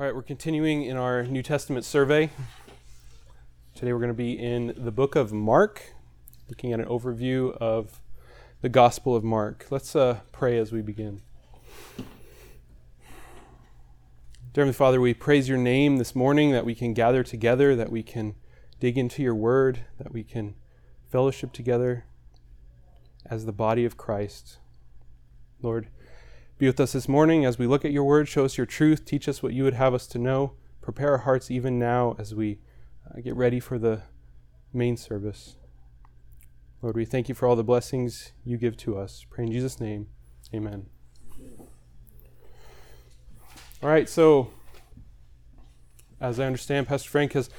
All right, we're continuing in our New Testament survey. Today we're going to be in the book of Mark, looking at an overview of the Gospel of Mark. Let's uh, pray as we begin. Dear Heavenly Father, we praise your name this morning that we can gather together, that we can dig into your word, that we can fellowship together as the body of Christ. Lord, be with us this morning as we look at your word. Show us your truth. Teach us what you would have us to know. Prepare our hearts even now as we uh, get ready for the main service. Lord, we thank you for all the blessings you give to us. Pray in Jesus' name. Amen. All right, so as I understand, Pastor Frank has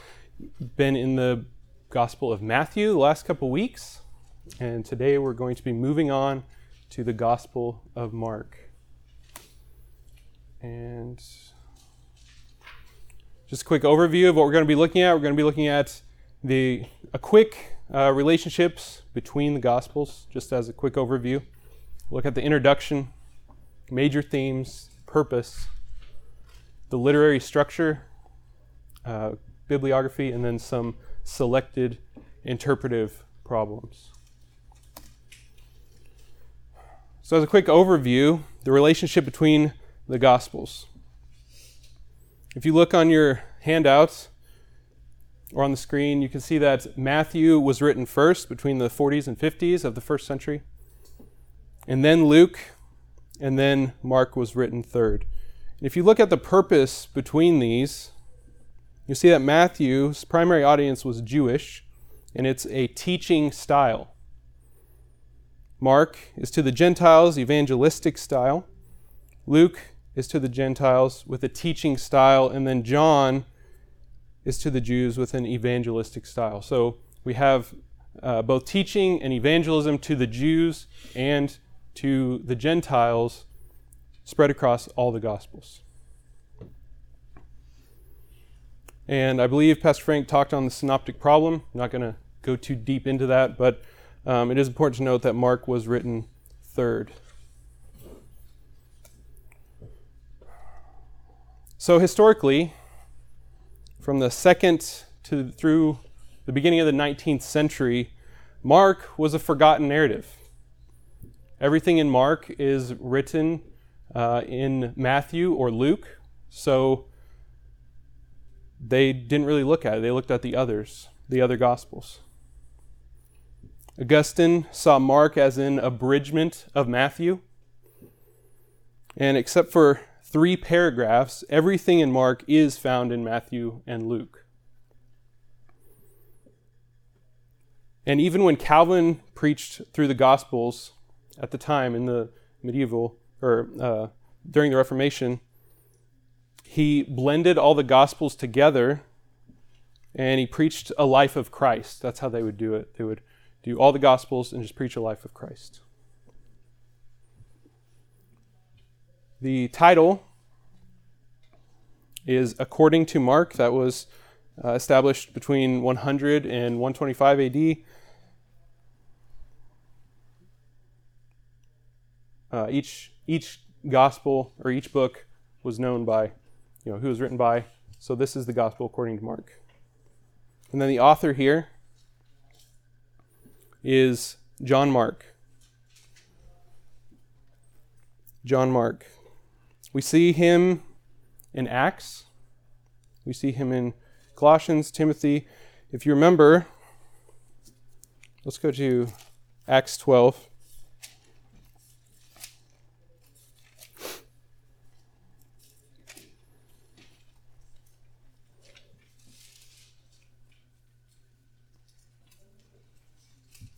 been in the Gospel of Matthew the last couple weeks, and today we're going to be moving on to the Gospel of Mark. And just a quick overview of what we're going to be looking at. We're going to be looking at the a quick uh, relationships between the Gospels, just as a quick overview. Look at the introduction, major themes, purpose, the literary structure, uh, bibliography, and then some selected interpretive problems. So, as a quick overview, the relationship between the Gospels. If you look on your handouts or on the screen, you can see that Matthew was written first between the 40s and 50s of the first century, and then Luke, and then Mark was written third. And if you look at the purpose between these, you see that Matthew's primary audience was Jewish, and it's a teaching style. Mark is to the Gentiles, evangelistic style. Luke is to the Gentiles with a teaching style, and then John is to the Jews with an evangelistic style. So we have uh, both teaching and evangelism to the Jews and to the Gentiles spread across all the Gospels. And I believe Pastor Frank talked on the synoptic problem. I'm not going to go too deep into that, but um, it is important to note that Mark was written third. So historically, from the second to through the beginning of the 19th century, Mark was a forgotten narrative. Everything in Mark is written uh, in Matthew or Luke, so they didn't really look at it. They looked at the others, the other Gospels. Augustine saw Mark as an abridgment of Matthew. And except for three paragraphs, everything in Mark is found in Matthew and Luke. And even when Calvin preached through the Gospels at the time in the medieval or uh, during the Reformation, he blended all the Gospels together and he preached a life of Christ. That's how they would do it. They would do all the Gospels and just preach a life of Christ. The title is According to Mark. That was uh, established between 100 and 125 AD. Uh, each each gospel or each book was known by, you know, who was written by. So this is the gospel according to Mark. And then the author here is John Mark. John Mark. We see him in Acts, we see him in Colossians, Timothy. If you remember, let's go to Acts 12.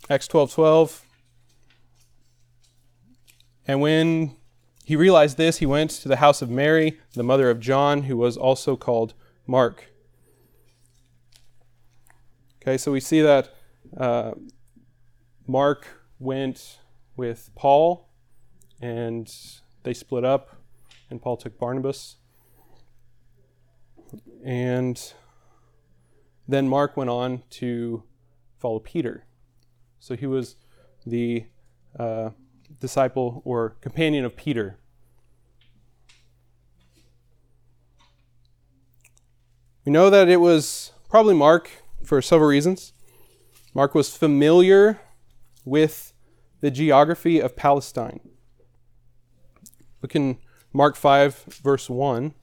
Acts 12 12. And when he realized this, he went to the house of Mary, the mother of John, who was also called Mark. Okay, so we see that uh, Mark went with Paul, and they split up, and Paul took Barnabas. And then Mark went on to follow Peter. So he was the uh, disciple or companion of Peter. We know that it was probably Mark for several reasons. Mark was familiar with the geography of Palestine. Look in Mark 5, verse 1.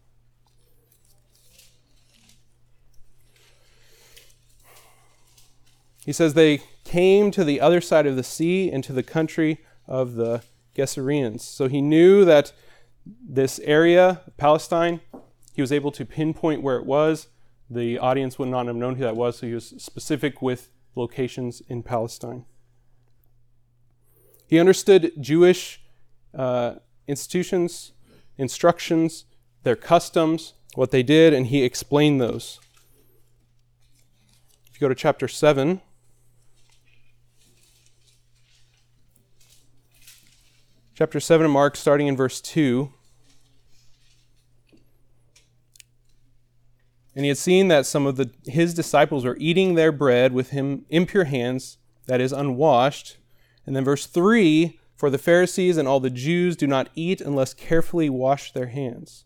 He says, They came to the other side of the sea into the country of the Gerasenes. So he knew that this area, Palestine, he was able to pinpoint where it was. The audience would not have known who that was, so he was specific with locations in Palestine. He understood Jewish uh, institutions, instructions, their customs, what they did, and he explained those. If you go to chapter 7, chapter 7 of Mark, starting in verse 2. And he had seen that some of the, his disciples were eating their bread with him impure hands, that is, unwashed. And then verse 3 For the Pharisees and all the Jews do not eat unless carefully wash their hands,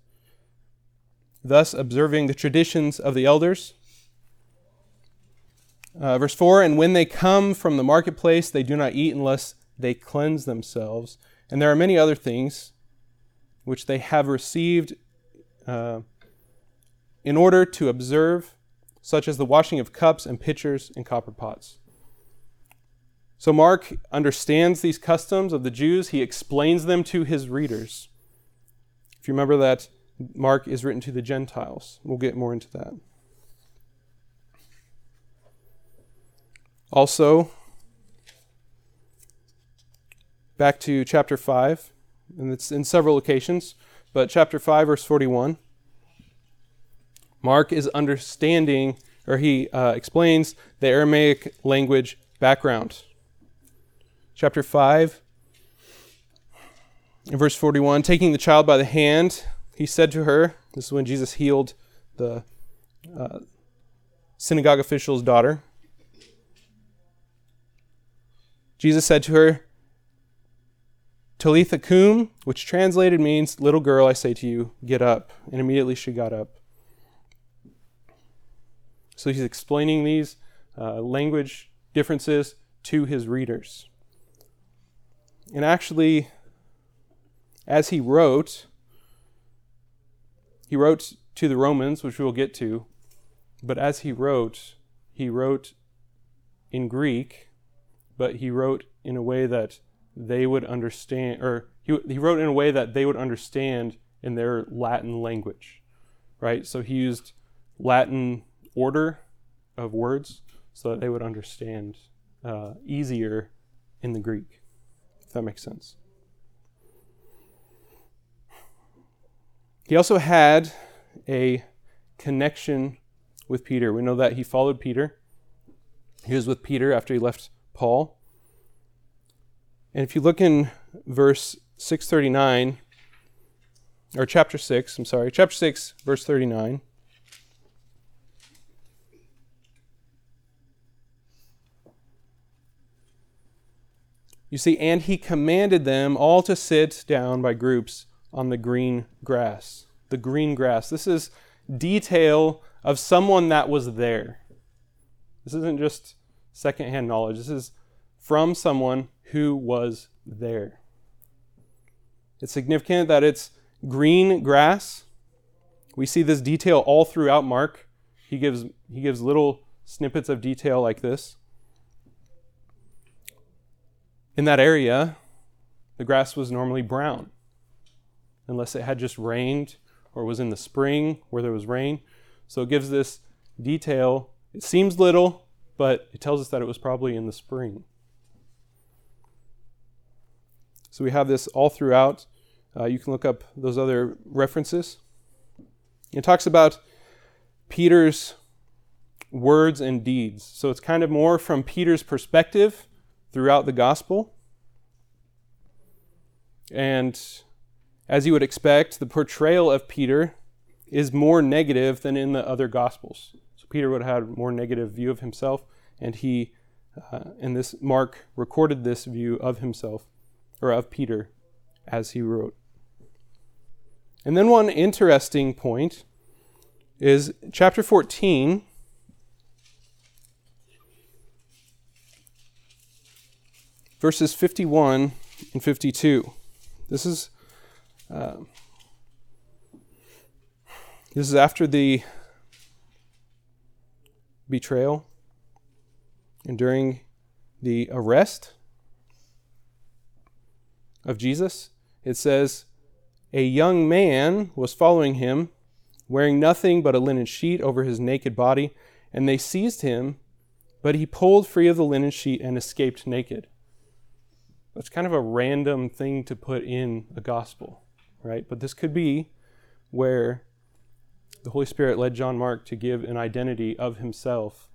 thus observing the traditions of the elders. Uh, verse 4 And when they come from the marketplace, they do not eat unless they cleanse themselves. And there are many other things which they have received. Uh, in order to observe, such as the washing of cups and pitchers and copper pots. So Mark understands these customs of the Jews. He explains them to his readers. If you remember that Mark is written to the Gentiles, we'll get more into that. Also, back to chapter 5, and it's in several locations, but chapter 5, verse 41. Mark is understanding, or he uh, explains the Aramaic language background. Chapter 5, in verse 41 Taking the child by the hand, he said to her, This is when Jesus healed the uh, synagogue official's daughter. Jesus said to her, Talitha cum, which translated means, Little girl, I say to you, get up. And immediately she got up. So he's explaining these uh, language differences to his readers. And actually, as he wrote, he wrote to the Romans, which we'll get to, but as he wrote, he wrote in Greek, but he wrote in a way that they would understand, or he, he wrote in a way that they would understand in their Latin language, right? So he used Latin order of words so that they would understand uh, easier in the Greek, if that makes sense. He also had a connection with Peter. We know that he followed Peter. He was with Peter after he left Paul. And if you look in verse 639, or chapter 6, I'm sorry, chapter 6, verse 39. You see, and he commanded them all to sit down by groups on the green grass. The green grass. This is detail of someone that was there. This isn't just secondhand knowledge. This is from someone who was there. It's significant that it's green grass. We see this detail all throughout Mark. He gives, he gives little snippets of detail like this in that area, the grass was normally brown, unless it had just rained or was in the spring where there was rain. So it gives this detail. It seems little, but it tells us that it was probably in the spring. So we have this all throughout. Uh, you can look up those other references. It talks about Peter's words and deeds. So it's kind of more from Peter's perspective throughout the gospel. And as you would expect, the portrayal of Peter is more negative than in the other gospels. So Peter would have had a more negative view of himself, and he, uh, and this Mark recorded this view of himself, or of Peter, as he wrote. And then one interesting point is chapter 14. Verses 51 and 52. This is uh, this is after the betrayal and during the arrest of Jesus. It says, A young man was following him, wearing nothing but a linen sheet over his naked body, and they seized him, but he pulled free of the linen sheet and escaped naked. That's kind of a random thing to put in a gospel, right? But this could be where the Holy Spirit led John Mark to give an identity of himself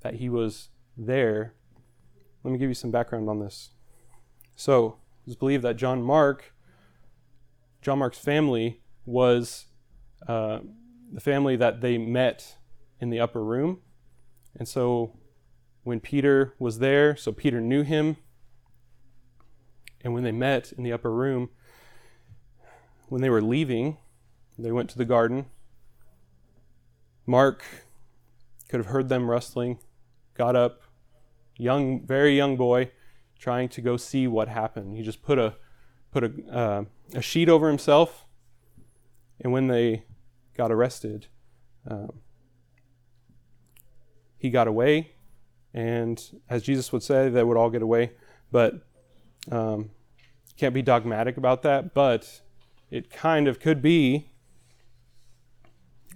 that he was there. Let me give you some background on this. So, it's believed that John Mark, John Mark's family, was uh, the family that they met in the upper room. And so, when Peter was there, so Peter knew him. And when they met in the upper room, when they were leaving, they went to the garden Mark could have heard them rustling, got up, young, very young boy, trying to go see what happened. He just put a put a, uh, a sheet over himself, and when they got arrested, um, he got away. And as Jesus would say, they would all get away. But um, can't be dogmatic about that. But it kind of could be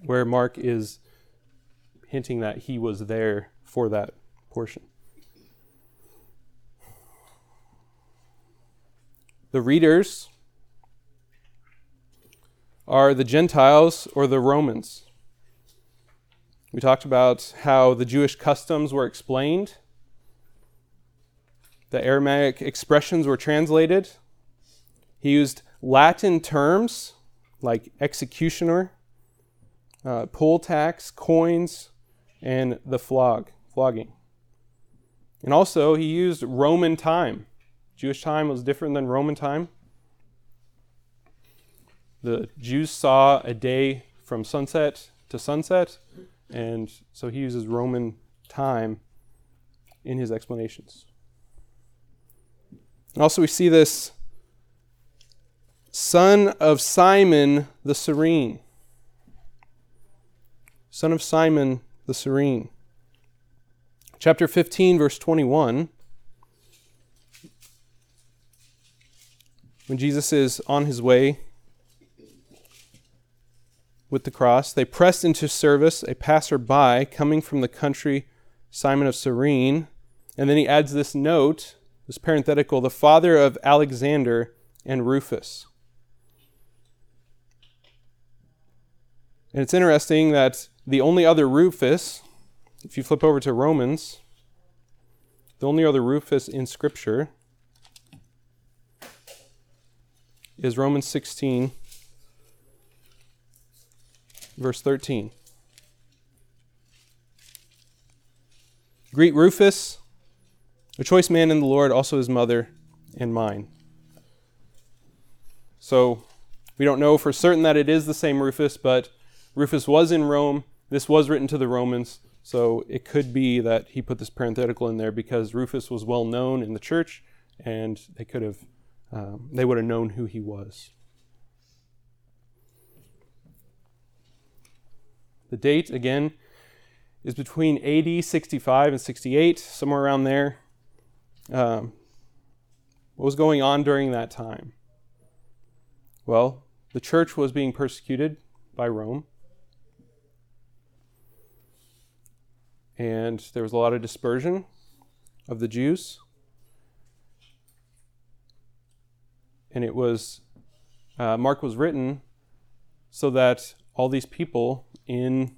where Mark is hinting that he was there for that portion. The readers are the Gentiles or the Romans. We talked about how the Jewish customs were explained, the Aramaic expressions were translated. He used Latin terms like executioner uh, poll tax, coins, and the flog, flogging. And also, he used Roman time. Jewish time was different than Roman time. The Jews saw a day from sunset to sunset, and so he uses Roman time in his explanations. And also, we see this son of Simon the Cyrene. son of Simon the Cyrene. Chapter 15, verse 21. When Jesus is on his way with the cross, they pressed into service a passerby coming from the country, Simon of Cyrene. And then he adds this note, this parenthetical, the father of Alexander and Rufus. And it's interesting that the only other Rufus, if you flip over to Romans, the only other Rufus in Scripture is Romans 16, verse 13. Greet Rufus, a choice man in the Lord, also his mother and mine. So we don't know for certain that it is the same Rufus, but Rufus was in Rome this was written to the Romans, so it could be that he put this parenthetical in there because Rufus was well known in the church, and they could have um, they would have known who he was. The date again is between AD 65 and 68, somewhere around there. Um, what was going on during that time? Well, the church was being persecuted by Rome. And there was a lot of dispersion of the Jews. And it was, uh, Mark was written so that all these people in,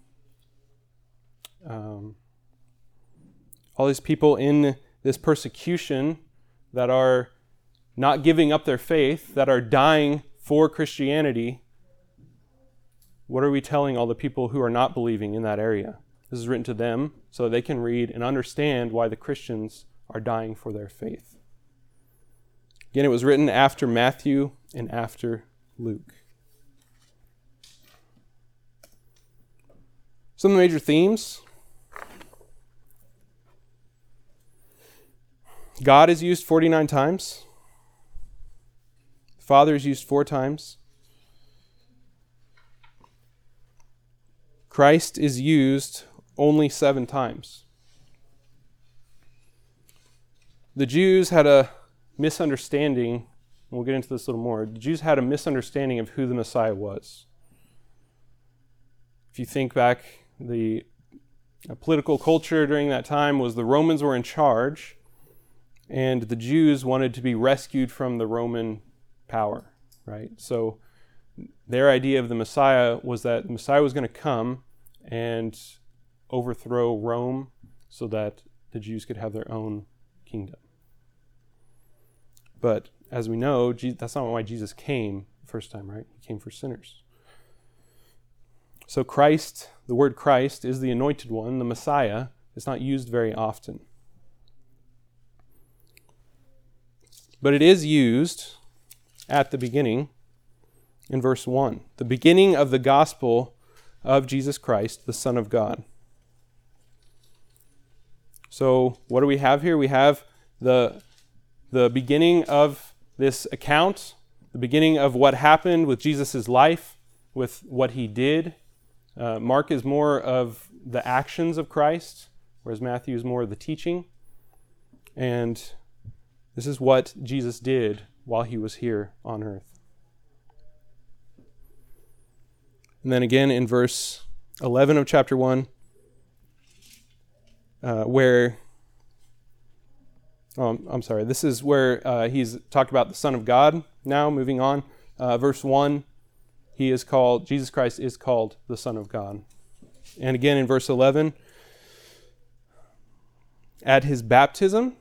um, all these people in this persecution that are not giving up their faith, that are dying for Christianity, what are we telling all the people who are not believing in that area? This is written to them so they can read and understand why the Christians are dying for their faith. Again, it was written after Matthew and after Luke. Some of the major themes God is used 49 times, Father is used four times. Christ is used only seven times. The Jews had a misunderstanding, and we'll get into this a little more. The Jews had a misunderstanding of who the Messiah was. If you think back, the political culture during that time was the Romans were in charge, and the Jews wanted to be rescued from the Roman power, right? So their idea of the Messiah was that the Messiah was going to come and overthrow Rome so that the Jews could have their own kingdom. But as we know, that's not why Jesus came the first time, right? He came for sinners. So Christ, the word Christ, is the anointed one, the Messiah. It's not used very often. But it is used at the beginning in verse 1, the beginning of the gospel of Jesus Christ, the Son of God. So, what do we have here? We have the, the beginning of this account, the beginning of what happened with Jesus' life, with what he did. Uh, Mark is more of the actions of Christ, whereas Matthew is more of the teaching. And this is what Jesus did while he was here on earth. And then again in verse 11 of chapter 1, uh, where, oh, I'm sorry, this is where uh, he's talked about the Son of God now, moving on. Uh, verse 1, he is called, Jesus Christ is called the Son of God. And again in verse 11, at his baptism,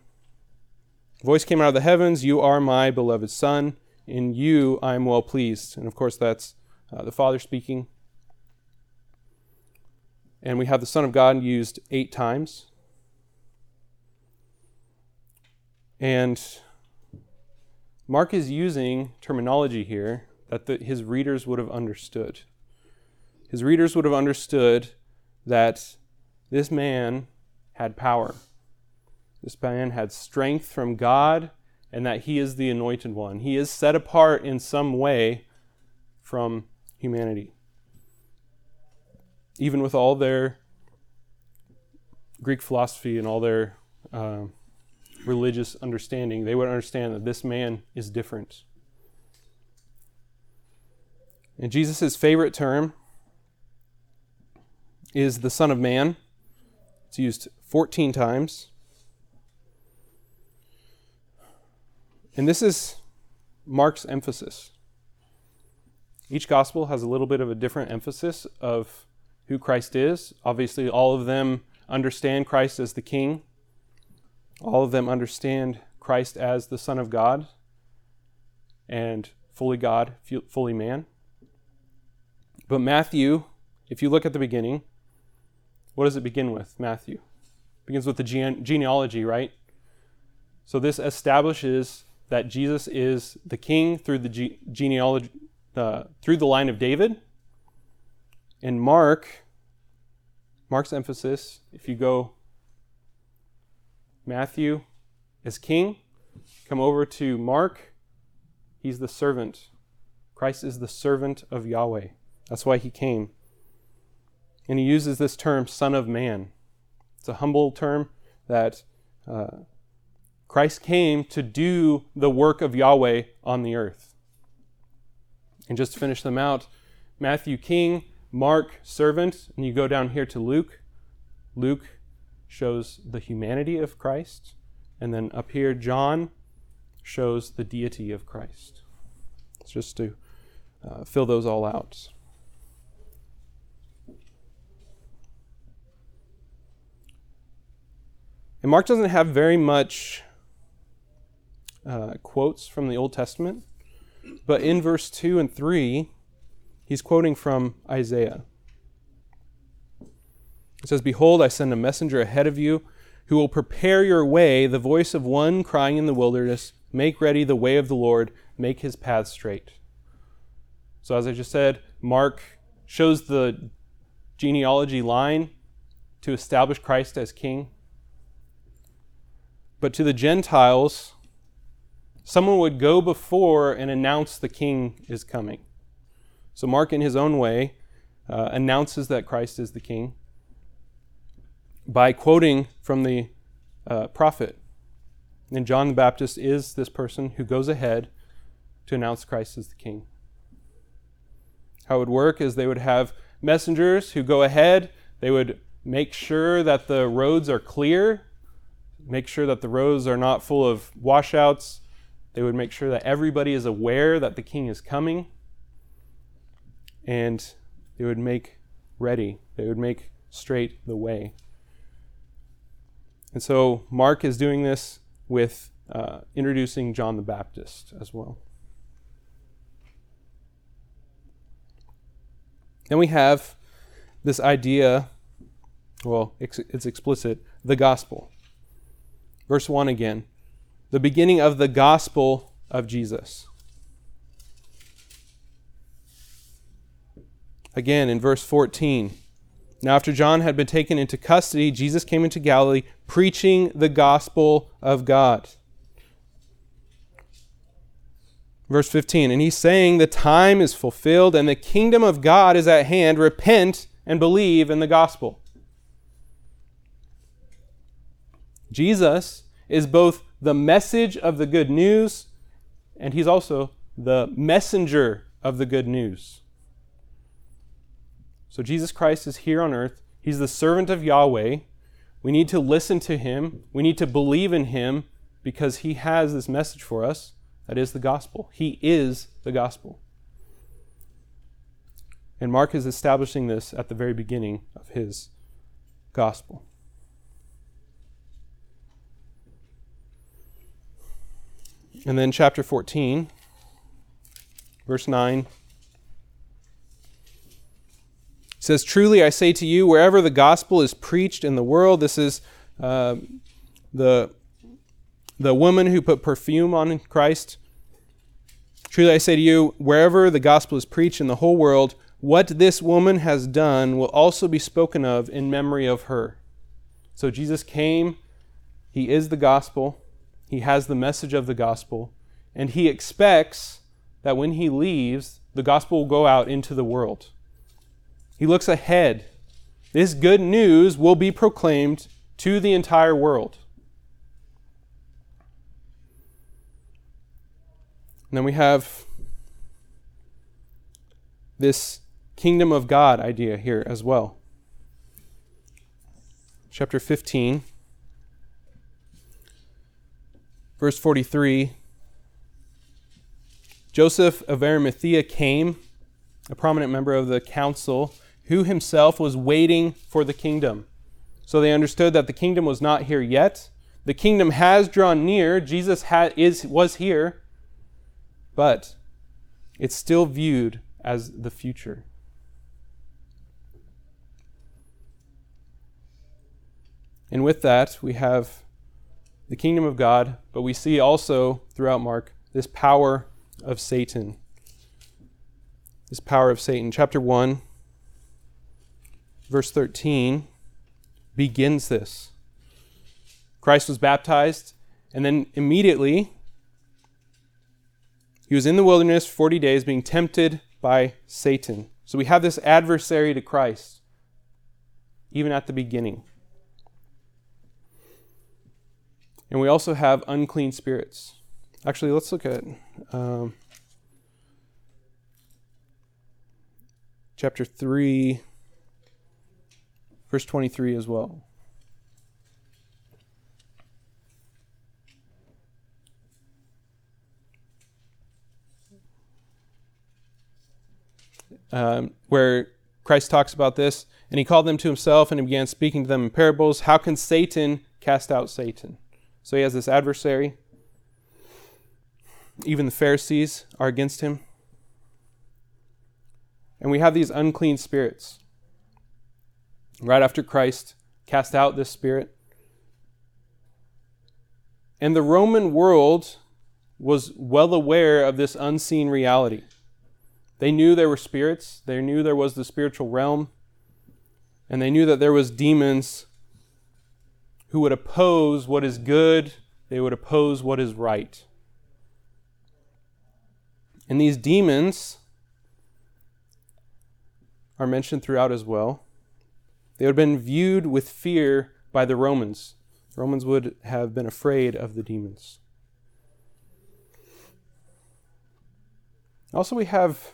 voice came out of the heavens, You are my beloved Son. In you I am well pleased. And of course, that's uh, the Father speaking. And we have the Son of God used eight times. And Mark is using terminology here that the, his readers would have understood. His readers would have understood that this man had power. This man had strength from God, and that he is the anointed one. He is set apart in some way from humanity. Even with all their Greek philosophy and all their uh, religious understanding, they would understand that this man is different. And Jesus' favorite term is the Son of Man. It's used 14 times. And this is Mark's emphasis. Each gospel has a little bit of a different emphasis of who Christ is. Obviously, all of them understand Christ as the King, all of them understand Christ as the Son of God and fully God, fully man. But Matthew, if you look at the beginning, what does it begin with? Matthew it begins with the gene- genealogy, right? So this establishes that Jesus is the king through the ge- genealogy, uh, through the line of David. And Mark, Mark's emphasis, if you go Matthew is king, come over to Mark, he's the servant. Christ is the servant of Yahweh. That's why he came. And he uses this term, Son of Man. It's a humble term that uh, Christ came to do the work of Yahweh on the earth. And just to finish them out, Matthew king, Mark servant, and you go down here to Luke. Luke shows the humanity of Christ, and then up here, John shows the deity of Christ. It's just to uh, fill those all out. And Mark doesn't have very much uh, quotes from the Old Testament, but in verse 2 and 3, he's quoting from Isaiah. It says, Behold, I send a messenger ahead of you who will prepare your way, the voice of one crying in the wilderness, Make ready the way of the Lord, make his path straight. So, as I just said, Mark shows the genealogy line to establish Christ as king. But to the Gentiles, someone would go before and announce the king is coming. So Mark, in his own way, uh, announces that Christ is the king by quoting from the uh, prophet. And John the Baptist is this person who goes ahead to announce Christ as the king. How it would work is they would have messengers who go ahead, they would make sure that the roads are clear, make sure that the roads are not full of washouts. They would make sure that everybody is aware that the king is coming. And they would make ready, they would make straight the way. And so Mark is doing this with uh, introducing John the Baptist as well. Then we have this idea, well, it's explicit, the gospel. Verse 1 again. The beginning of the gospel of Jesus. Again in verse 14. Now, after John had been taken into custody, Jesus came into Galilee preaching the gospel of God. Verse 15, and he's saying, The time is fulfilled and the kingdom of God is at hand. Repent and believe in the gospel. Jesus is both the message of the good news and he's also the messenger of the good news. So Jesus Christ is here on earth. He's the servant of Yahweh. We need to listen to him. We need to believe in him because he has this message for us. That is the gospel. He is the gospel. And Mark is establishing this at the very beginning of his gospel. And then chapter 14, verse 9 says, Truly I say to you, wherever the gospel is preached in the world, this is uh, the, the woman who put perfume on Christ. Truly I say to you, wherever the gospel is preached in the whole world, what this woman has done will also be spoken of in memory of her. So Jesus came, he is the gospel, he has the message of the gospel, and he expects that when he leaves, the gospel will go out into the world. He looks ahead. This good news will be proclaimed to the entire world. And then we have this kingdom of God idea here as well. Chapter 15, verse 43. Joseph of Arimathea came, a prominent member of the council, who himself was waiting for the kingdom. So they understood that the kingdom was not here yet. The kingdom has drawn near. Jesus is, was here, but it's still viewed as the future. And with that, we have the kingdom of God, but we see also throughout Mark this power of Satan. This power of Satan. Chapter 1, verse 13 begins this. Christ was baptized, and then immediately he was in the wilderness 40 days being tempted by Satan. So we have this adversary to Christ, even at the beginning. And we also have unclean spirits. Actually, let's look at um, chapter 3, verse 23 as well. Um, where Christ talks about this, and he called them to himself and he began speaking to them in parables. How can Satan cast out Satan? So he has this adversary. Even the Pharisees are against him. And we have these unclean spirits. Right after Christ cast out this spirit. And the Roman world was well aware of this unseen reality. They knew there were spirits, they knew there was the spiritual realm. And they knew that there was demons who would oppose what is good, they would oppose what is right. And these demons are mentioned throughout as well. They would have been viewed with fear by the Romans. The Romans would have been afraid of the demons. Also, we have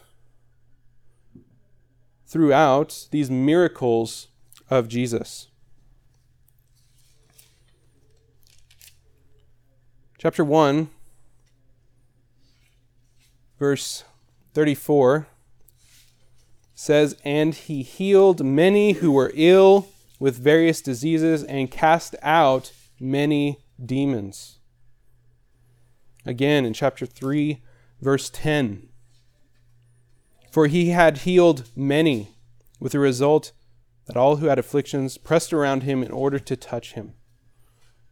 throughout these miracles of Jesus. Chapter 1, verse 34 says, And he healed many who were ill with various diseases and cast out many demons. Again, in chapter 3, verse 10 For he had healed many, with the result that all who had afflictions pressed around him in order to touch him.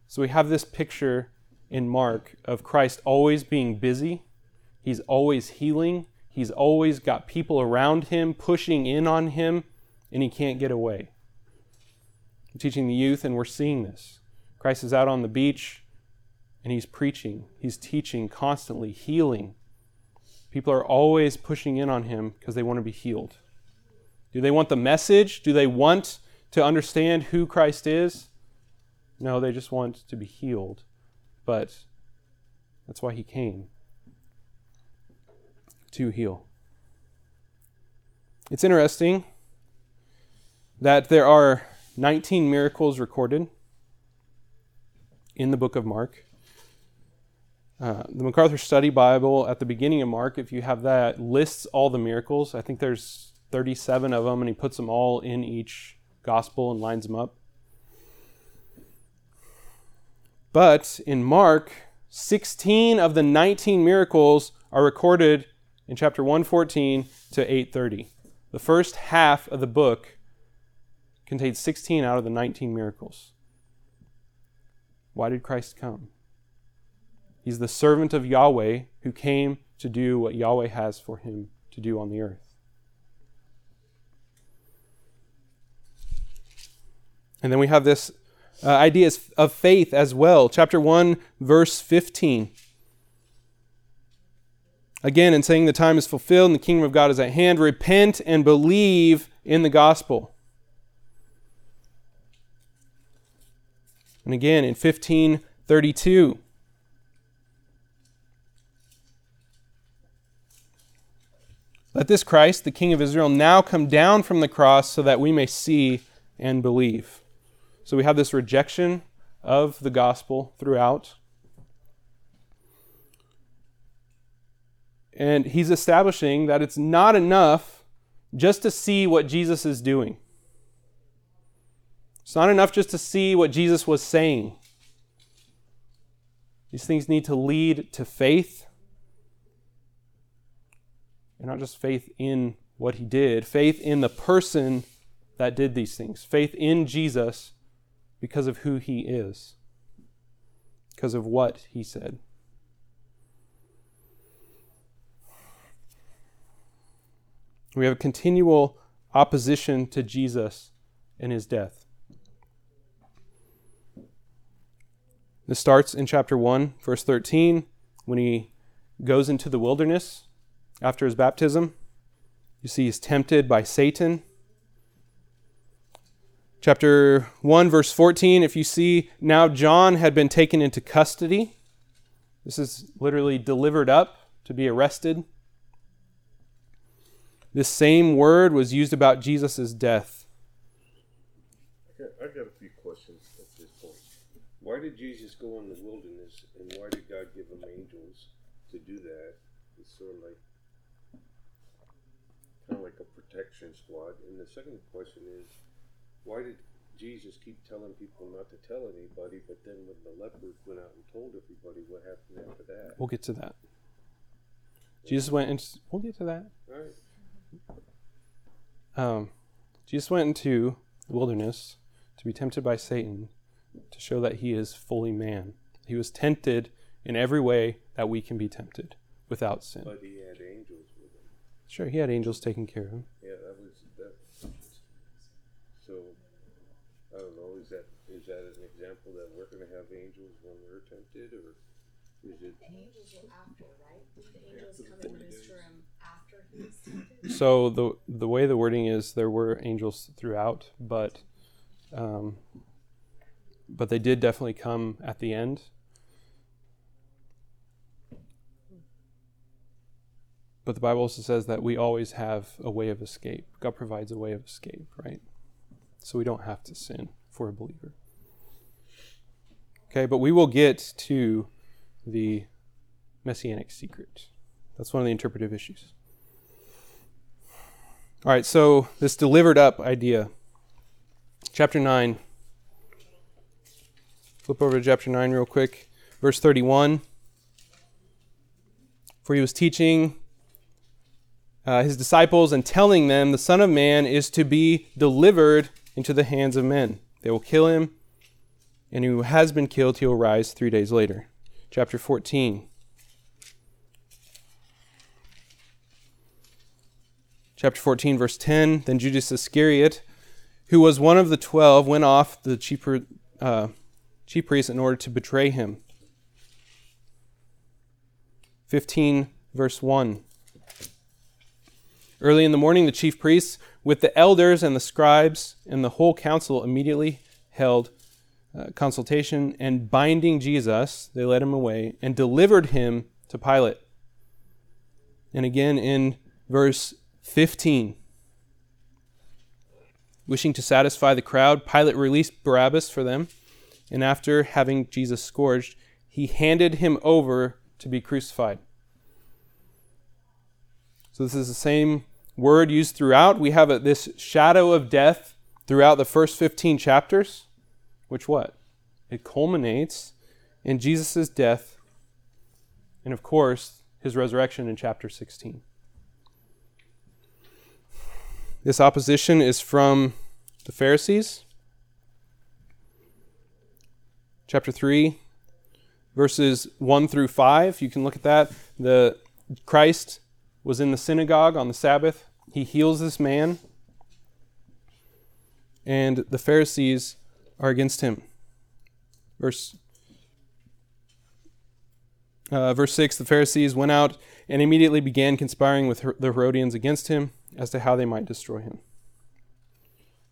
So we have this picture in Mark of Christ always being busy, he's always healing, he's always got people around him pushing in on him, and he can't get away. I'm teaching the youth, and we're seeing this. Christ is out on the beach and he's preaching, he's teaching constantly, healing. People are always pushing in on him because they want to be healed. Do they want the message? Do they want to understand who Christ is? No, they just want to be healed. But that's why he came to heal. It's interesting that there are 19 miracles recorded in the book of Mark. Uh, the MacArthur Study Bible at the beginning of Mark, if you have that, lists all the miracles. I think there's 37 of them, and he puts them all in each gospel and lines them up. But in Mark, 16 of the 19 miracles are recorded in chapter 114 to 830. The first half of the book contains 16 out of the 19 miracles. Why did Christ come? He's the servant of Yahweh who came to do what Yahweh has for him to do on the earth. And then we have this uh, ideas of faith as well. Chapter 1, verse 15. Again, in saying the time is fulfilled and the kingdom of God is at hand, repent and believe in the gospel. And again, in 1532. Let this Christ, the King of Israel, now come down from the cross so that we may see and believe. So we have this rejection of the gospel throughout. And he's establishing that it's not enough just to see what Jesus is doing. It's not enough just to see what Jesus was saying. These things need to lead to faith. And not just faith in what he did, faith in the person that did these things, faith in Jesus because of who he is, because of what he said. We have a continual opposition to Jesus and his death. This starts in chapter 1, verse 13, when he goes into the wilderness after his baptism. You see, he's tempted by Satan. Chapter 1, verse 14, if you see, now John had been taken into custody. This is literally delivered up to be arrested. This same word was used about Jesus' death. I got a few questions at this point. Why did Jesus go in the wilderness, and why did God give him angels to do that? It's sort of like kind of like a protection squad. And the second question is, why did Jesus keep telling people not to tell anybody, but then when the lepers went out and told everybody, what happened after that? We'll get to that. Jesus went and we'll get to that. All right. Um, Jesus went into the wilderness to be tempted by Satan to show that he is fully man. He was tempted in every way that we can be tempted without sin. But he had angels with him. Sure, he had angels taking care of him. Yeah, that was that. So I don't know. is that is that an example that we're going to have angels when we're tempted, or is it? The angels were after, right? The angels come and So the the way the wording is, there were angels throughout, but um, but they did definitely come at the end. But the Bible also says that we always have a way of escape. God provides a way of escape, right? So we don't have to sin for a believer. Okay, but we will get to the messianic secret. That's one of the interpretive issues. All right, so this delivered up idea. Chapter 9. Flip over to chapter 9 real quick. Verse 31. For he was teaching uh, his disciples and telling them, The Son of Man is to be delivered into the hands of men. They will kill him, and who has been killed, he will rise three days later. Chapter 14. Chapter 14, verse 10. Then Judas Iscariot, who was one of the twelve, went off the chief, uh, chief priest in order to betray him. 15, verse 1. Early in the morning, the chief priests, with the elders and the scribes and the whole council, immediately held uh, consultation, and binding Jesus, they led him away and delivered him to Pilate. And again in verse 15. Wishing to satisfy the crowd, Pilate released Barabbas for them, and after having Jesus scourged, he handed him over to be crucified. So this is the same word used throughout. We have a, this shadow of death throughout the first 15 chapters, which what? It culminates in Jesus' death and, of course, his resurrection in chapter 16. This opposition is from the Pharisees. Chapter 3, verses 1 through 5. You can look at that. The Christ was in the synagogue on the Sabbath. He heals this man, and the Pharisees are against him. Verse uh, verse 6 The Pharisees went out and immediately began conspiring with the Herodians against him as to how they might destroy him.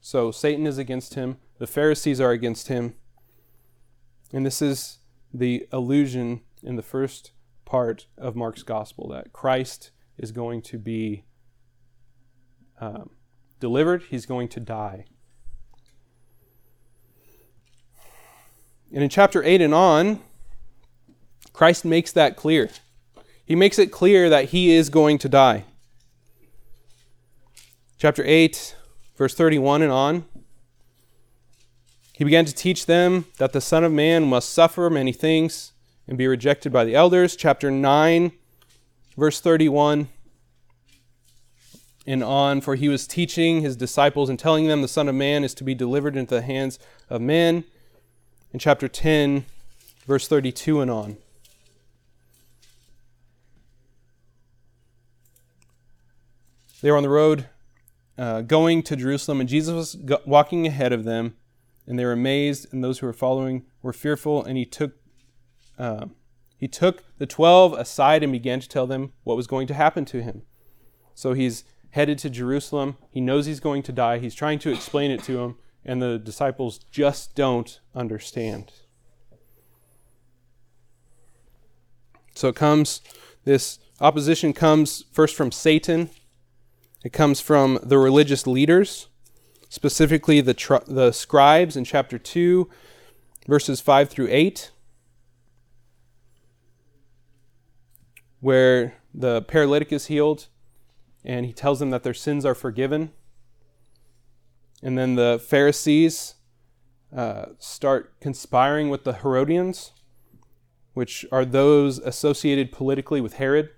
So Satan is against him, the Pharisees are against him, and this is the illusion in the first part of Mark's gospel that Christ is going to be um, delivered, he's going to die. And in chapter 8 and on, Christ makes that clear. He makes it clear that he is going to die. Chapter 8, verse 31 and on. He began to teach them that the Son of Man must suffer many things and be rejected by the elders. Chapter 9, verse 31 and on. For he was teaching his disciples and telling them the Son of Man is to be delivered into the hands of men. In chapter 10, verse 32 and on. They were on the road uh, going to Jerusalem, and Jesus was go- walking ahead of them, and they were amazed, and those who were following were fearful. And he took uh, he took the twelve aside and began to tell them what was going to happen to him. So he's headed to Jerusalem. He knows he's going to die. He's trying to explain it to them, and the disciples just don't understand. So it comes, this opposition comes first from Satan, it comes from the religious leaders, specifically the, the scribes in chapter 2, verses 5 through 8, where the paralytic is healed and he tells them that their sins are forgiven. And then the Pharisees uh, start conspiring with the Herodians, which are those associated politically with Herod.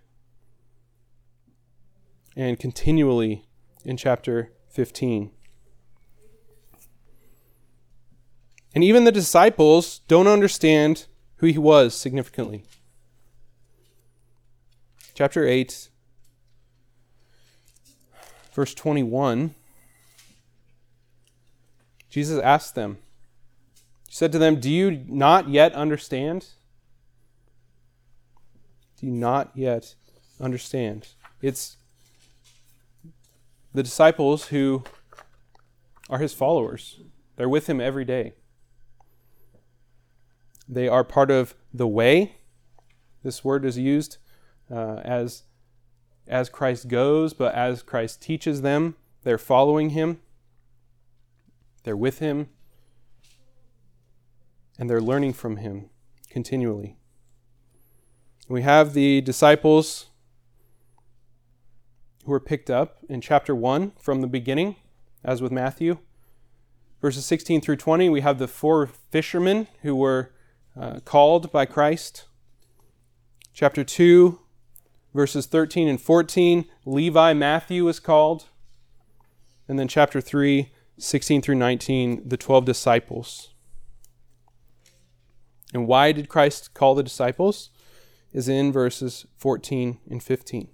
And continually in chapter 15. And even the disciples don't understand who he was significantly. Chapter 8, verse 21, Jesus asked them, He said to them, Do you not yet understand? Do you not yet understand? It's the disciples who are his followers. They're with him every day. They are part of the way. This word is used uh, as, as Christ goes, but as Christ teaches them, they're following him. They're with him. And they're learning from him continually. We have the disciples who were picked up in chapter 1 from the beginning, as with Matthew. Verses 16 through 20, we have the four fishermen who were uh, called by Christ. Chapter 2, verses 13 and 14, Levi Matthew is called. And then chapter 3, 16 through 19, the 12 disciples. And why did Christ call the disciples? Is in verses 14 and 15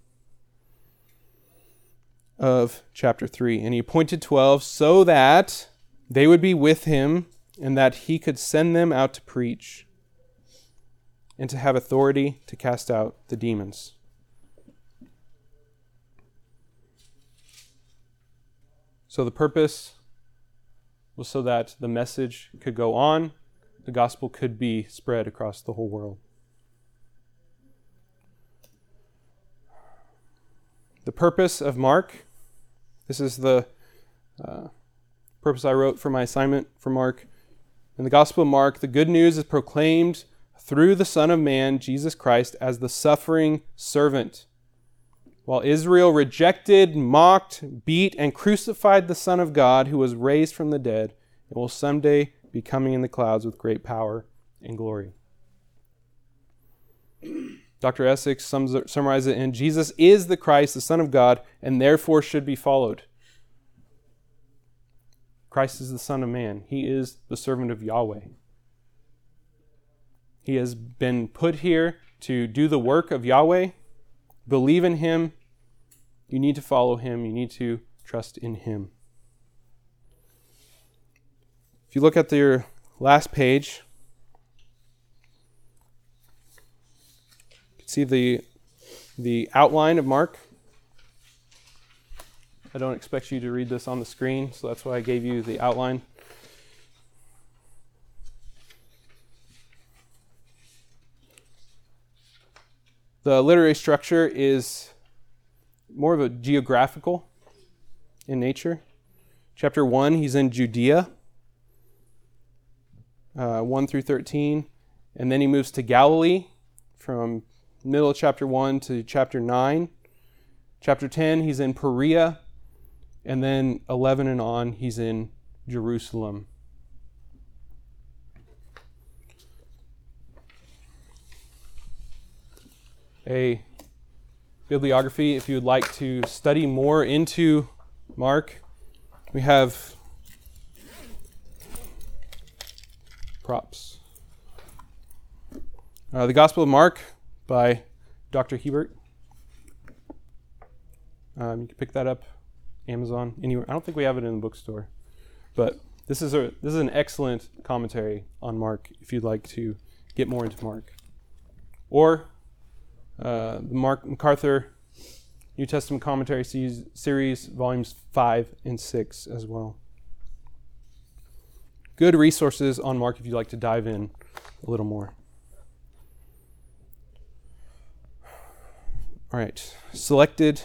of chapter 3. And he appointed 12 so that they would be with him and that he could send them out to preach and to have authority to cast out the demons. So the purpose was so that the message could go on, the gospel could be spread across the whole world. The purpose of Mark, this is the uh, purpose I wrote for my assignment for Mark. In the Gospel of Mark, the good news is proclaimed through the Son of Man, Jesus Christ, as the suffering servant. While Israel rejected, mocked, beat, and crucified the Son of God who was raised from the dead and will someday be coming in the clouds with great power and glory. Dr. Essex sums, summarizes it in Jesus is the Christ, the Son of God, and therefore should be followed. Christ is the Son of Man. He is the servant of Yahweh. He has been put here to do the work of Yahweh. Believe in Him. You need to follow Him. You need to trust in Him. If you look at your last page, you can see the, the outline of Mark. I don't expect you to read this on the screen, so that's why I gave you the outline. The literary structure is more of a geographical in nature. Chapter 1, he's in Judea, uh, 1 through 13. And then he moves to Galilee from middle of chapter 1 to chapter 9. Chapter 10, he's in Perea. And then 11 and on, he's in Jerusalem. A bibliography, if you would like to study more into Mark, we have props. Uh, the Gospel of Mark by Dr. Hiebert. Um, you can pick that up Amazon anywhere. I don't think we have it in the bookstore, but this is a this is an excellent commentary on Mark if you'd like to get more into Mark. Or uh, the Mark MacArthur New Testament Commentary Series, volumes 5 and 6 as well. Good resources on Mark if you'd like to dive in a little more. All right, selected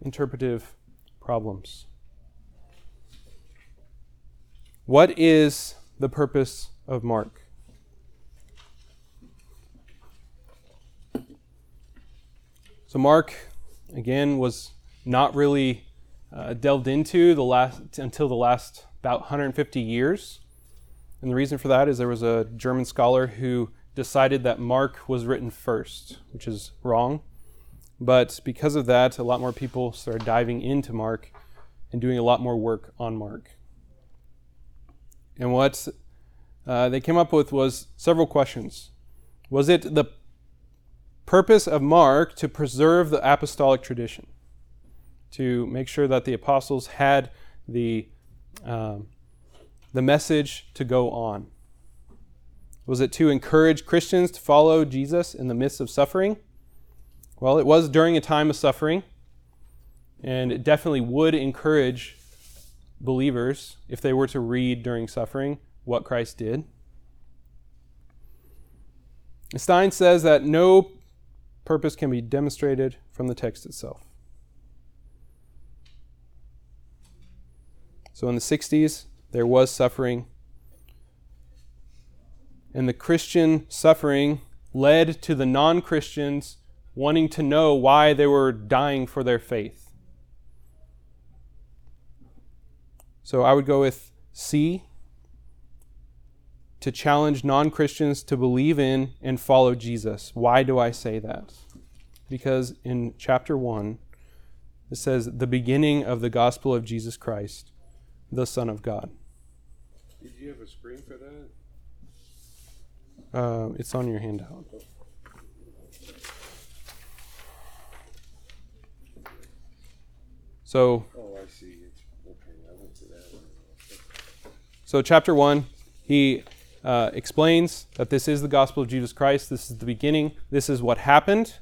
interpretive problems. What is the purpose of Mark? So, Mark, again, was not really uh, delved into the last, until the last about 150 years. And the reason for that is there was a German scholar who decided that Mark was written first, which is wrong. But because of that, a lot more people started diving into Mark and doing a lot more work on Mark. And what uh, they came up with was several questions. Was it the purpose of Mark to preserve the apostolic tradition, to make sure that the apostles had the, um, the message to go on? Was it to encourage Christians to follow Jesus in the midst of suffering? Well, it was during a time of suffering, and it definitely would encourage believers, if they were to read during suffering, what Christ did. Stein says that no purpose can be demonstrated from the text itself. So in the 60s, there was suffering. And the Christian suffering led to the non Christians wanting to know why they were dying for their faith. So I would go with C to challenge non Christians to believe in and follow Jesus. Why do I say that? Because in chapter 1, it says, the beginning of the gospel of Jesus Christ, the Son of God. Did you have a screen for that? Uh, it's on your handout. So, Oh, I see. It's okay. I went to that one. so chapter one, he uh, explains that this is the gospel of Jesus Christ. This is the beginning. This is what happened.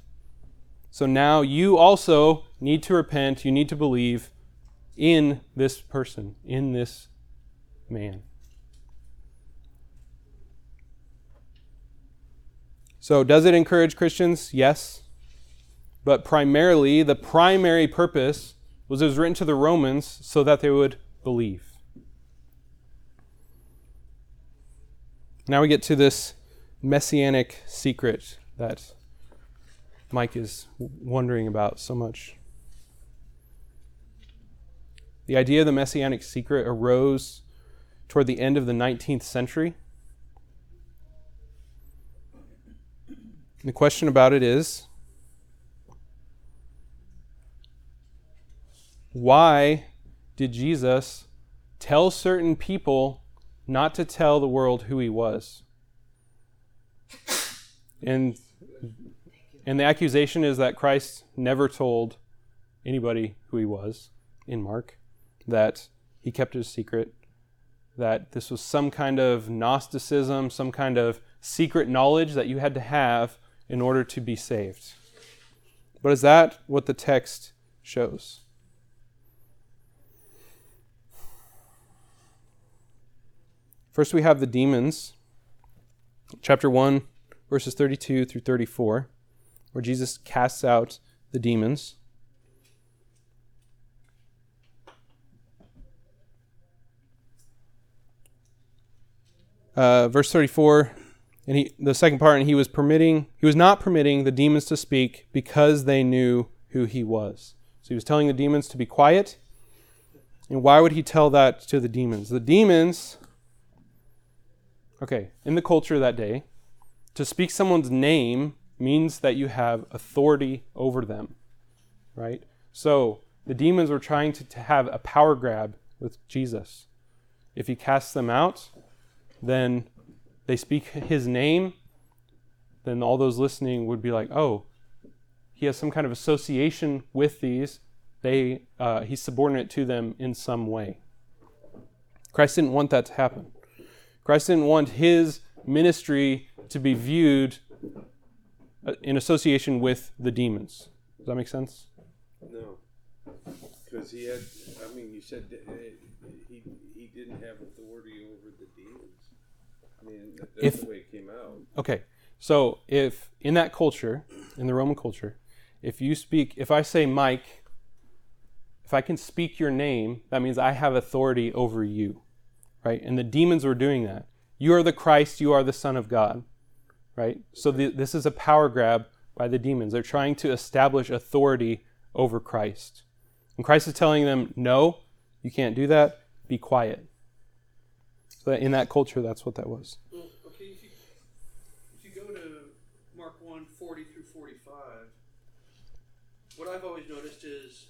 So now you also need to repent. You need to believe in this person, in this man. So, does it encourage Christians? Yes. But primarily, the primary purpose was it was written to the Romans so that they would believe. Now we get to this messianic secret that Mike is wondering about so much. The idea of the messianic secret arose toward the end of the 19th century. The question about it is why did Jesus tell certain people not to tell the world who he was? And and the accusation is that Christ never told anybody who he was in Mark, that he kept it a secret, that this was some kind of Gnosticism, some kind of secret knowledge that you had to have in order to be saved. But is that what the text shows? First, we have the demons, chapter 1, verses 32 through 34, where Jesus casts out the demons. Uh, verse 34 and he the second part and he was permitting he was not permitting the demons to speak because they knew who he was. So he was telling the demons to be quiet. And why would he tell that to the demons? The demons okay in the culture that day to speak someone's name means that you have authority over them right so the demons were trying to, to have a power grab with jesus if he casts them out then they speak his name, then all those listening would be like, oh, he has some kind of association with these. They, uh, he's subordinate to them in some way. Christ didn't want that to happen. Christ didn't want his ministry to be viewed uh, in association with the demons. Does that make sense? No, because he had. I mean, you said that, uh, he he didn't have authority over the demons. I mean, that's If- the way it came out. Okay. So if in that culture, in the Roman culture, if you speak, if I say Mike, if I can speak your name, that means I have authority over you, right? And the demons were doing that. You are the Christ, you are the Son of God, right? So the, this is a power grab by the demons. They're trying to establish authority over Christ. And Christ is telling them, no, you can't do that, be quiet. So in that culture, that's what that was. Well, okay, if you, you go to Mark 1 40 through 45, what I've always noticed is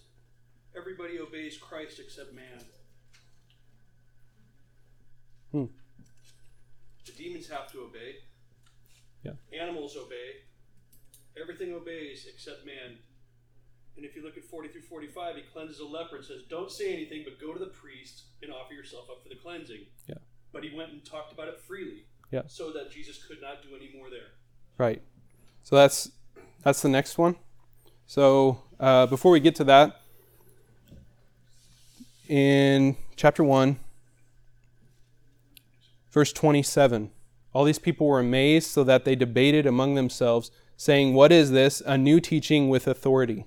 everybody obeys Christ except man. Hmm. The demons have to obey, Yeah. animals obey, everything obeys except man. And if you look at 40 through 45, he cleanses a leper and says, Don't say anything, but go to the priest and offer yourself up for the cleansing. Yeah. But he went and talked about it freely. Yeah. So that Jesus could not do any more there. Right. So that's that's the next one. So uh, before we get to that, in chapter one, verse twenty-seven, all these people were amazed, so that they debated among themselves, saying, "What is this? A new teaching with authority."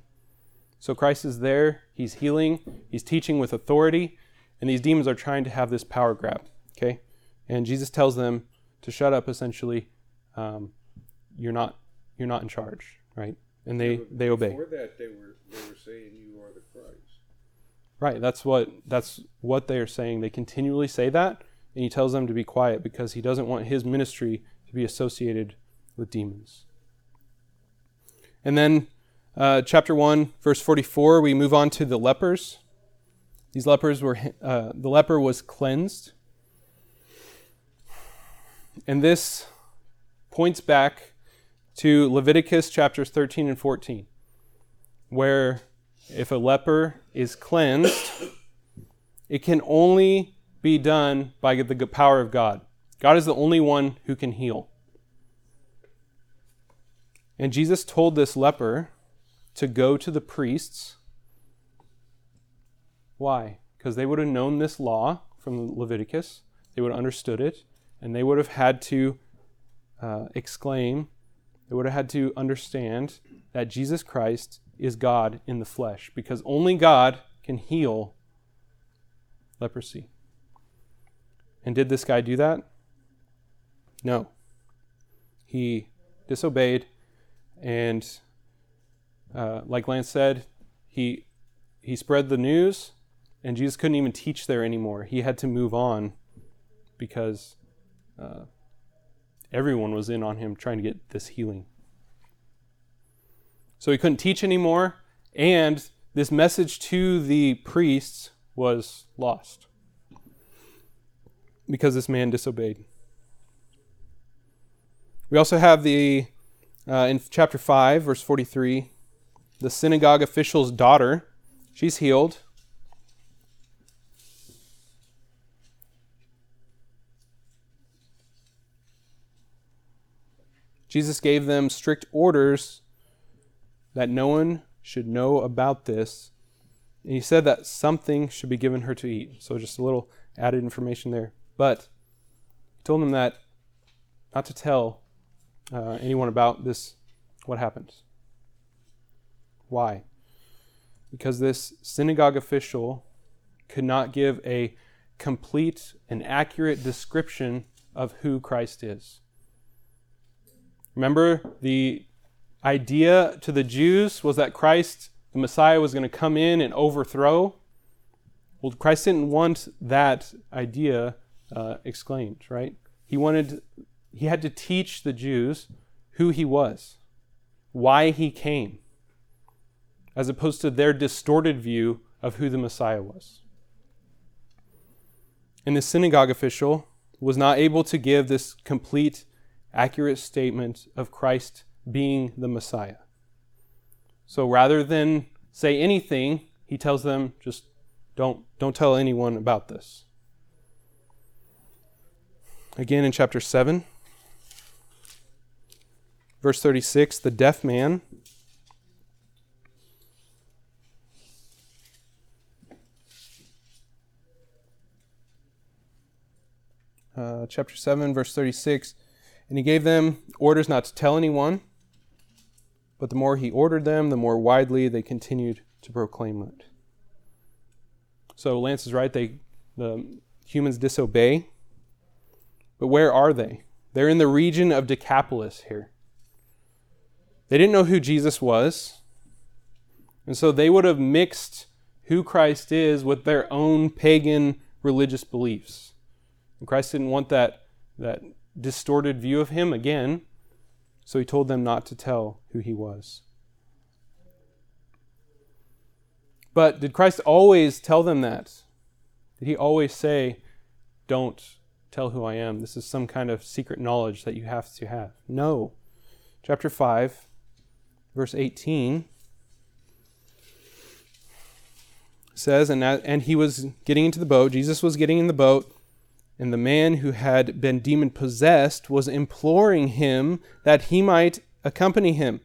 So Christ is there. He's healing. He's teaching with authority, and these demons are trying to have this power grab. Okay, and Jesus tells them to shut up. Essentially. Um, you're not you're not in charge, right? And they But they obey. Before that, they were they were saying you are the Christ. Right. That's what that's what they are saying. They continually say that, and he tells them to be quiet because he doesn't want his ministry to be associated with demons. And then uh, chapter one, verse forty-four, we move on to the lepers. These lepers were uh, the leper was cleansed, and this points back to Leviticus chapters 13 and 14, where if a leper is cleansed, it can only be done by the power of God. God is the only one who can heal. And Jesus told this leper to go to the priests. Why? Because they would have known this law from Leviticus, they would have understood it, and they would have had to uh, exclaim, they would have had to understand that Jesus Christ is God in the flesh, because only God can heal leprosy. And did this guy do that? No. He disobeyed, and uh, like Lance said, he he spread the news, and Jesus couldn't even teach there anymore. He had to move on because uh, everyone was in on him trying to get this healing. So he couldn't teach anymore, and this message to the priests was lost because this man disobeyed. We also have the, uh, in chapter 5, verse 43, the synagogue official's daughter. She's healed. Jesus gave them strict orders that no one should know about this. And he said that something should be given her to eat. So just a little added information there. But he told them that not to tell uh, anyone about this, what happened. Why? Because this synagogue official could not give a complete and accurate description of who Christ is. Remember, the idea to the Jews was that Christ, the Messiah, was going to come in and overthrow. Well, Christ didn't want that idea uh, exclaimed, right? He wanted, he had to teach the Jews who he was, why he came, as opposed to their distorted view of who the Messiah was. And the synagogue official was not able to give this complete, accurate statement of Christ being the Messiah. So rather than say anything, he tells them just don't don't tell anyone about this. Again in chapter 7 verse 36, the deaf man Uh, chapter 7, verse 36. And he gave them orders not to tell anyone, but the more he ordered them, the more widely they continued to proclaim it. So Lance is right. They, the humans disobey. But where are they? They're in the region of Decapolis here. They didn't know who Jesus was. And so they would have mixed who Christ is with their own pagan religious beliefs. And Christ didn't want that, that distorted view of him again, so he told them not to tell who he was. But did Christ always tell them that? Did he always say, Don't tell who I am? This is some kind of secret knowledge that you have to have? No. Chapter 5, verse 18 says, and, and he was getting into the boat, Jesus was getting in the boat, and the man who had been demon possessed was imploring him that he might accompany him.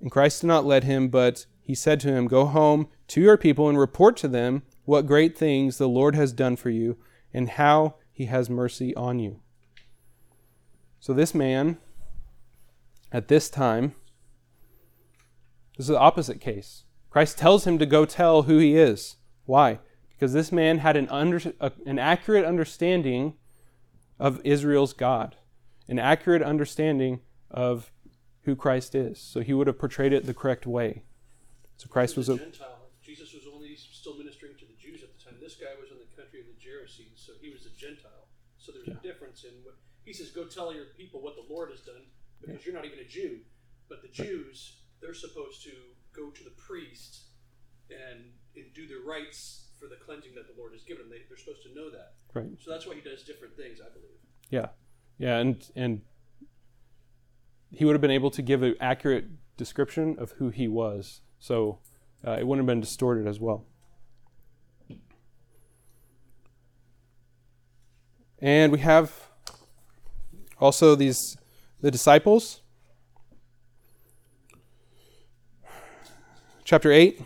And Christ did not let him, but he said to him, Go home to your people and report to them what great things the Lord has done for you and how he has mercy on you. So, this man, at this time, this is the opposite case. Christ tells him to go tell who he is. Why? Because this man had an, under, an accurate understanding of Israel's God, an accurate understanding of who Christ is. So he would have portrayed it the correct way. So Christ was a a Gentile. Jesus was only still ministering to the Jews at the time. This guy was in the country of the Gerasenes, so he was a Gentile. There's a difference in what he says. Go tell your people what the Lord has done, because you're not even a Jew. But the Jews, they're supposed to go to the priest and, and do their rites for the cleansing that the Lord has given them. They, they're supposed to know that. right. So that's why he does different things, I believe. Yeah, yeah, and and he would have been able to give an accurate description of who he was, so uh, it wouldn't have been distorted as well. And we have also these the disciples. Chapter 8.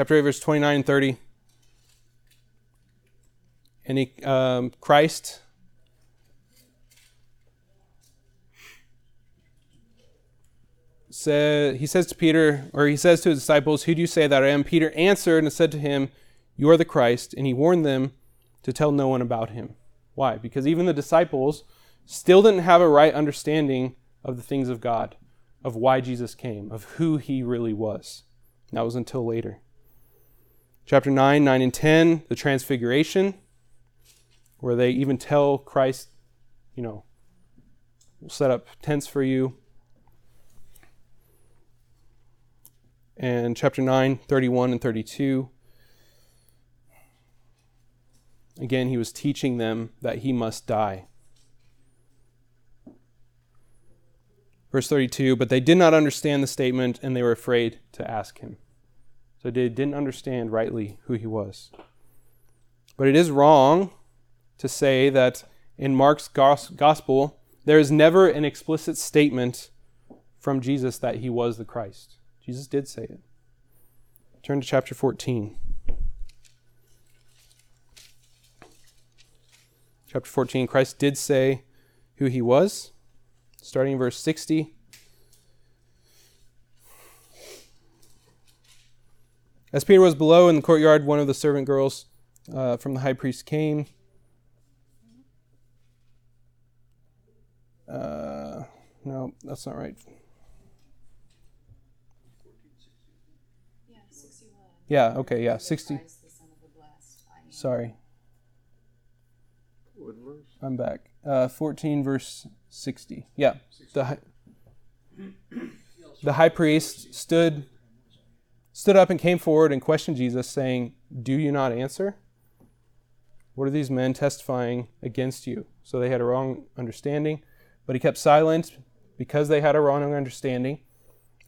chapter 8, verse 29 and 30. And he, um, Christ he says to Peter, or he says to his disciples, Who do you say that I am? Peter answered and said to him, You are the Christ. And he warned them to tell no one about him. Why? Because even the disciples still didn't have a right understanding of the things of God, of why Jesus came, of who he really was. That was until later. Chapter 9, 9 and 10, the Transfiguration, where they even tell Christ, you know, we'll set up tents for you. And chapter 9, 31 and 32. Again, he was teaching them that he must die. Verse 32 But they did not understand the statement, and they were afraid to ask him. So they didn't understand rightly who he was. But it is wrong to say that in Mark's gospel, there is never an explicit statement from Jesus that he was the Christ. Jesus did say it. Turn to chapter 14. Chapter 14, Christ did say who he was, starting in verse 60. As Peter was below in the courtyard, one of the servant girls uh, from the high priest came. Uh, no, that's not right. Yeah, sixty-one. Yeah, okay, yeah, 60. Christ, the Son of the Blessed, I am. Sorry, What verse? I'm back. Uh, 14, verse 60. Yeah, the high, the high priest stood stood up and came forward and questioned Jesus, saying, Do you not answer? What are these men testifying against you? So they had a wrong understanding, but he kept silent because they had a wrong understanding.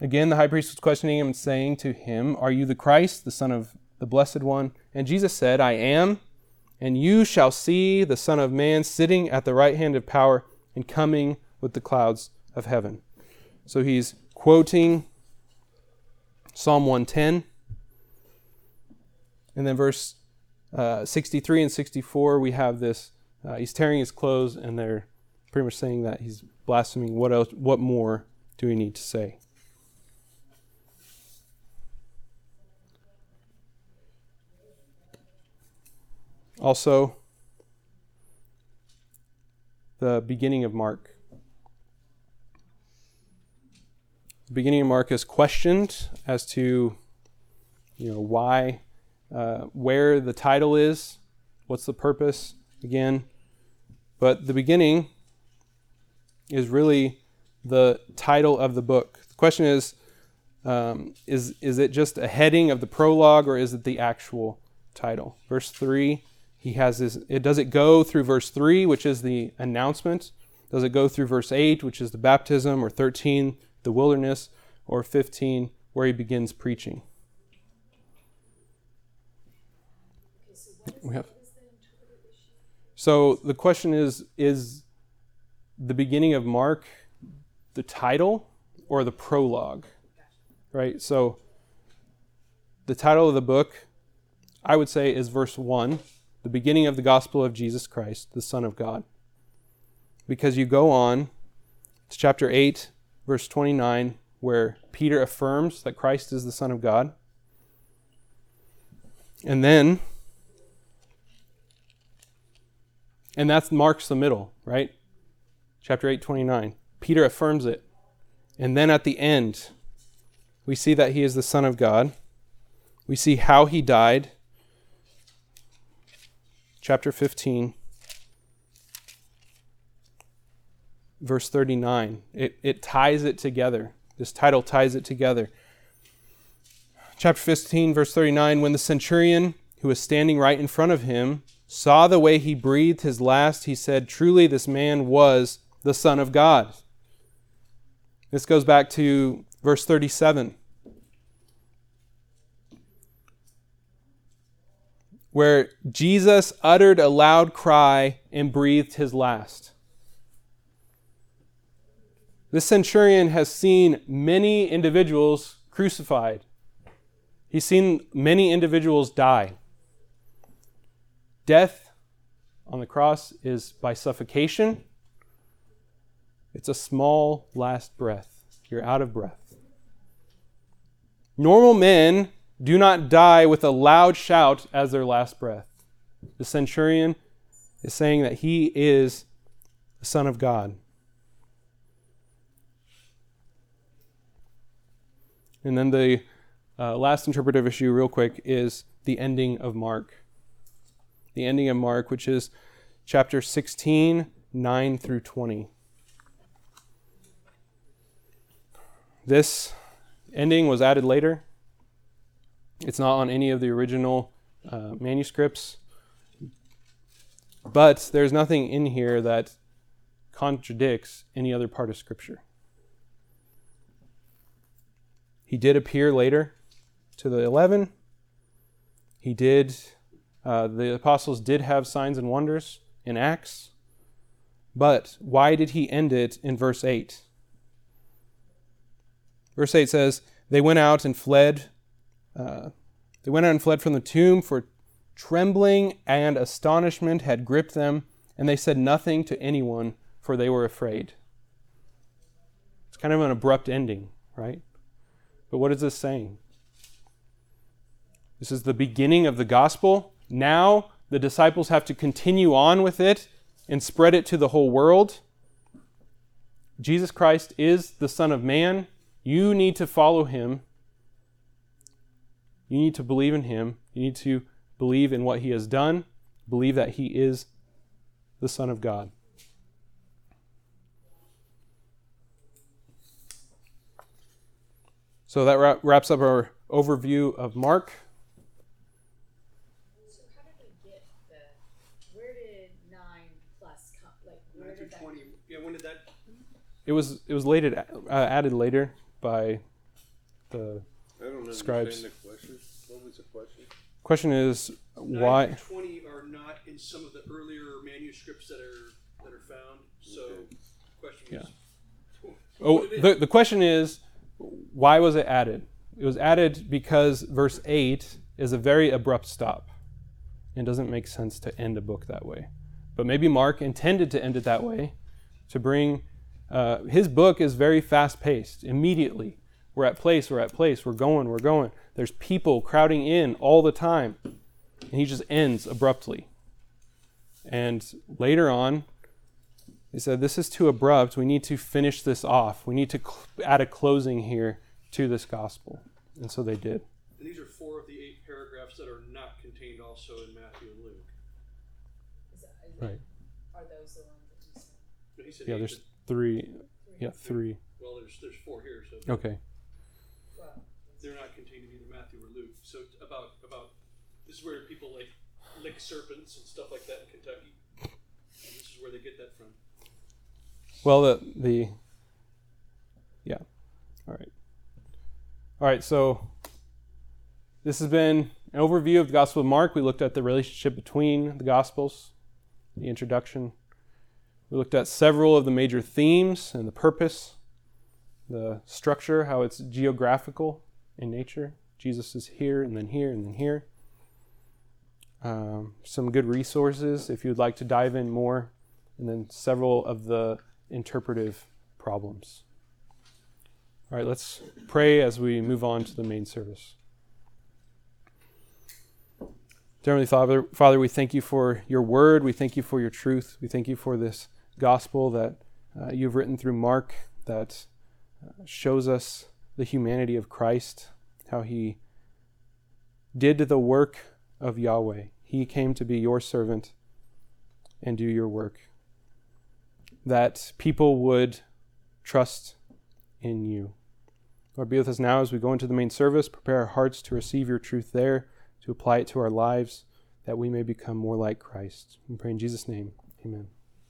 Again, the high priest was questioning him and saying to him, Are you the Christ, the Son of the Blessed One? And Jesus said, I am. And you shall see the Son of Man sitting at the right hand of power and coming with the clouds of heaven. So he's quoting Psalm 110. And then verse uh, 63 and 64, we have this. Uh, he's tearing his clothes, and they're pretty much saying that he's blaspheming. What else? What more do we need to say? Also, the beginning of Mark. The beginning of Mark is questioned as to, you know, why, uh, where the title is, what's the purpose, again. But the beginning is really the title of the book. The question is, um, is is it just a heading of the prologue or is it the actual title? Verse three, he has this. It does it go through verse three, which is the announcement? Does it go through verse eight, which is the baptism, or thirteen, the wilderness, or fifteen, where he begins preaching. Okay, so We have-? So the question is is the beginning of Mark the title or the prologue? Right? So the title of the book I would say is verse 1, the beginning of the gospel of Jesus Christ, the Son of God. Because you go on to chapter 8, verse 29, where Peter affirms that Christ is the Son of God. And then And that marks the middle, right? Chapter 8, 29. Peter affirms it. And then at the end, we see that he is the Son of God. We see how he died. Chapter 15, verse 39. It, it ties it together. This title ties it together. Chapter 15, verse 39 When the centurion who was standing right in front of him saw the way he breathed his last, he said, Truly, this man was the Son of God. This goes back to verse 37, where Jesus uttered a loud cry and breathed his last. This centurion has seen many individuals crucified. He's seen many individuals die. Death on the cross is by suffocation. It's a small last breath. You're out of breath. Normal men do not die with a loud shout as their last breath. The centurion is saying that he is the Son of God. And then the uh, last interpretive issue, real quick, is the ending of Mark the ending of Mark, which is chapter 16, 9 through 20. This ending was added later. It's not on any of the original uh, manuscripts. But there's nothing in here that contradicts any other part of Scripture. He did appear later to the eleven. He did uh, the apostles did have signs and wonders in Acts, but why did he end it in verse 8? Verse 8 says, They went out and fled. They went out and fled from the tomb, for trembling and astonishment had gripped them, and they said nothing to anyone, for they were afraid. It's kind of an abrupt ending, right? But what is this saying? This is the beginning of the gospel now the disciples have to continue on with it and spread it to the whole world. Jesus Christ is the Son of Man. You need to follow him. You need to believe in him. You need to believe in what he has done, believe that he is the Son of God. So that wraps up our overview of Mark. So how did we get the, where did nine plus come, like, where did that? twenty. Yeah, when did that? It was it was lated, uh, added later by the I don't understand Scribes. the question. What was the question? question is Nine why through twenty are not in some of the earlier manuscripts that are that are found. So, Okay. question Yeah. is. Oh, Would it be- the, the question is, why was it added? It was added because verse 8 is a very abrupt stop. It doesn't make sense to end a book that way. But maybe Mark intended to end it that way to bring. Uh, his book is very fast paced. Immediately, we're at place, we're at place, we're going, we're going. There's people crowding in all the time. And he just ends abruptly. And later on, they said, This is too abrupt. We need to finish this off. We need to cl- add a closing here to this gospel. And so they did. And these are four of the eight paragraphs that are not contained also in Matthew and Luke. Is that, is Right. Are those the ones that you said? But he said Yeah, eight, there's but- three. Yeah, three. well, there's there's four here, so Okay. They're not contained in either Matthew or Luke. So about about this is where people like lick serpents and stuff like that in Kentucky. And this is where they get that from. Well, the, the. Yeah. All right. All right, so this has been an overview of the Gospel of Mark. We looked at the relationship between the Gospels, the introduction. We looked at several of the major themes and the purpose, the structure, how it's geographical in nature. Jesus is here and then here and then here. Um, some good resources if you'd like to dive in more, and then several of the interpretive problems. All right, let's pray as we move on to the main service. Dear Father, Father, we thank you for your word. We thank you for your truth. We thank you for this gospel that uh, you've written through Mark that uh, shows us the humanity of Christ, how he did the work of Yahweh. He came to be your servant and do your work. That people would trust in you. Lord, be with us now as we go into the main service. Prepare our hearts to receive your truth there, to apply it to our lives, that we may become more like Christ. We pray in Jesus' name. Amen.